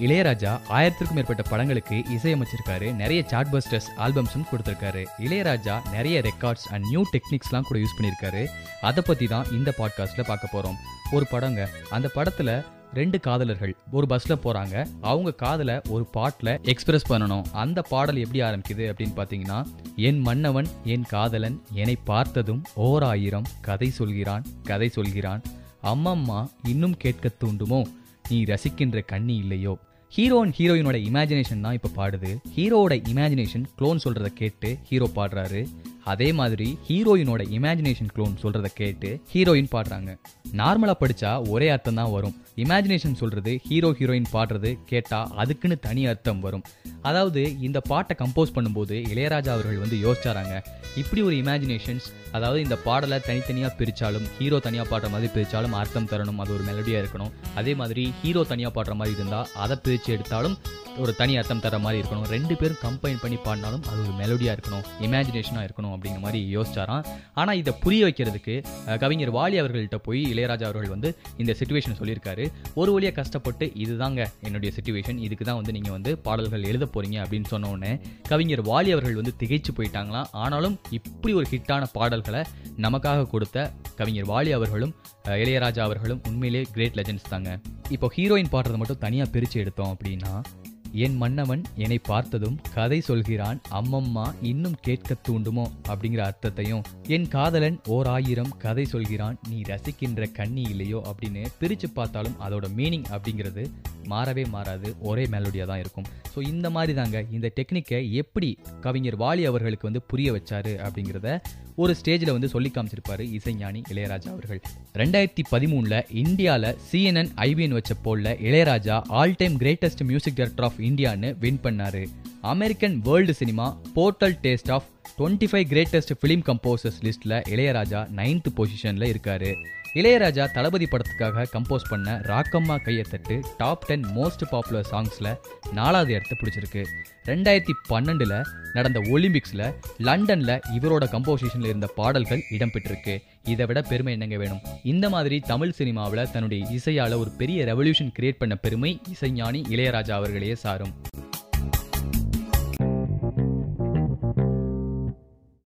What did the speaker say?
இளையராஜா ஆயிரத்திற்கும் மேற்பட்ட படங்களுக்கு இசையமைச்சிருக்காரு. நிறைய சாட் பஸ்டர்ஸ் ஆல்பம்ஸும் கொடுத்துருக்காரு. இளையராஜா நிறைய ரெக்கார்ட்ஸ் அண்ட் நியூ டெக்னிக்ஸ்லாம் கூட யூஸ் பண்ணியிருக்காரு. அதை பற்றி தான் இந்த பாட்காஸ்ட்டில் பார்க்க போகிறோம் ஒரு படங்க. அந்த படத்தில் ரெண்டு காதலர்கள் ஒரு பஸ்ல போறாங்க. அவங்க காதலை ஒரு பாட்டில் எக்ஸ்பிரஸ் பண்ணணும். அந்த பாடல் எப்படி ஆரம்பிக்குது அப்படின்னு பார்த்தீங்கன்னா என் மன்னவன் என் காதலன் என்னை பார்த்ததும் ஓர் ஆயிரம் கதை சொல்கிறான் கதை சொல்கிறான். அம்மம்மா இன்னும் கேட்க தூண்டுமோ? நீ ரசிக்கின்ற கண்ணி இல்லையோ? ஹீரோ அண்ட் ஹீரோயினோட இமேஜினேஷன் தான் இப்போ பாடுது. ஹீரோவோட இமேஜினேஷன் க்ளோன் சொல்கிறத கேட்டு ஹீரோ பாடுறாரு. அதே மாதிரி ஹீரோயினோட இமேஜினேஷன் க்ளோன் சொல்றத கேட்டு ஹீரோயின் பாடுறாங்க. நார்மலா படிச்சா ஒரே அர்த்தம் தான் வரும். இமேஜினேஷன் சொல்றது ஹீரோ ஹீரோயின் பாடுறது கேட்டா அதுக்குன்னு தனி அர்த்தம் வரும். அதாவது இந்த பாட்டை கம்போஸ் பண்ணும்போது இளையராஜா அவர்கள் வந்து யோசிச்சாராங்க. இப்படி ஒரு இமேஜினேஷன்ஸ் அதாவது இந்த பாடலை தனித்தனியாக பிரித்தாலும் ஹீரோ தனியாக பாடுற மாதிரி பிரித்தாலும் அர்த்தம் தரணும். அது ஒரு மெலடியாக இருக்கணும். அதே மாதிரி ஹீரோ தனியாக பாடுற மாதிரி இருந்தால் அதை பிரித்து எடுத்தாலும் ஒரு தனி அர்த்தம் தர மாதிரி இருக்கணும். ரெண்டு பேரும் கம்பைன் பண்ணி பாடினாலும் அது ஒரு மெலோடியாக இருக்கணும். இமேஜினேஷனாக இருக்கணும். அப்படிங்கிற மாதிரி யோசிச்சாராம். ஆனால் இதை புரிய வைக்கிறதுக்கு கவிஞர் வாலி அவர்கள்ட்ட போய் இளையராஜா அவர்கள் வந்து இந்த சுச்சுவேஷன் சொல்லியிருக்காரு. ஒரு வழியாக கஷ்டப்பட்டு இதுதாங்க என்னுடைய சுச்சுவேஷன் இதுக்கு தான் வந்து நீங்கள் வந்து பாடல்கள் எழுத போறீங்க அப்படின்னு சொன்ன உடனே கவிஞர் வாலி அவர்கள் வந்து திகைச்சு போயிட்டாங்களாம். ஆனாலும் இப்படி ஒரு ஹிட்டான பாடல்களை நமக்காக கொடுத்த கவிஞர் வாலி அவர்களும் இளையராஜா அவர்களும் உண்மையிலே கிரேட் லெஜண்ட்ஸ் தாங்க. இப்போ ஹீரோயின் பாடுறதை மட்டும் தனியாக பிரித்து எடுத்தோம் அப்படின்னா என் மன்னவன் என்னை பார்த்ததும் கதை சொல்கிறான் அம்மம்மா இன்னும் கேட்க தூண்டுமோ? அப்படிங்கிற அர்த்தத்தையும் என் காதலன் ஓர் ஆயிரம் கதை சொல்கிறான் நீ ரசிக்கின்ற கண்ணி இல்லையோ? அப்படின்னு பிரிச்சு பார்த்தாலும் அதோட மீனிங் அப்படிங்கிறது மாறவே மாறாது ஒரே மெலோடியாக தான் இருக்கும். ஸோ இந்த மாதிரி தாங்க இந்த டெக்னிக்கை எப்படி கவிஞர் வாலி அவர்களுக்கு வந்து புரிய வச்சாரு அப்படிங்கிறத ஒரு ஸ்டேஜில் வந்து சொல்லி காமிச்சிருப்பாரு இசைஞானி இளையராஜா அவர்கள். ரெண்டாயிரத்தி பதிமூணில் இந்தியாவில் சிஎன்என் ஐபிஎன் வச்ச போலில் Ilaiyaraaja all time greatest music director of இந்தியான்னு வின் பண்ணாரு. American world cinema portal taste of twenty five greatest film composers லிஸ்ட்டில் இளையராஜா நைன்த் பொசிஷனில் இருக்காரு. இளையராஜா தளபதி படத்துக்காக கம்போஸ் பண்ண Rakkamma Kaiyathattu top ten most popular சாங்ஸில் நாலாவது இடத்த பிடிச்சிருக்கு. ரெண்டாயிரத்தி பன்னெண்டில் நடந்த ஒலிம்பிக்ஸில் லண்டனில் இவரோட கம்போசிஷனில் இருந்த பாடல்கள் இடம்பெற்றிருக்கு. இதை விட பெருமை என்னங்க வேணும்? இந்த மாதிரி தமிழ் சினிமாவில் தன்னுடைய இசையால் ஒரு பெரிய ரெவல்யூஷன் கிரியேட் பண்ண பெருமை இசைஞானி இளையராஜா அவர்களையே சாரும்.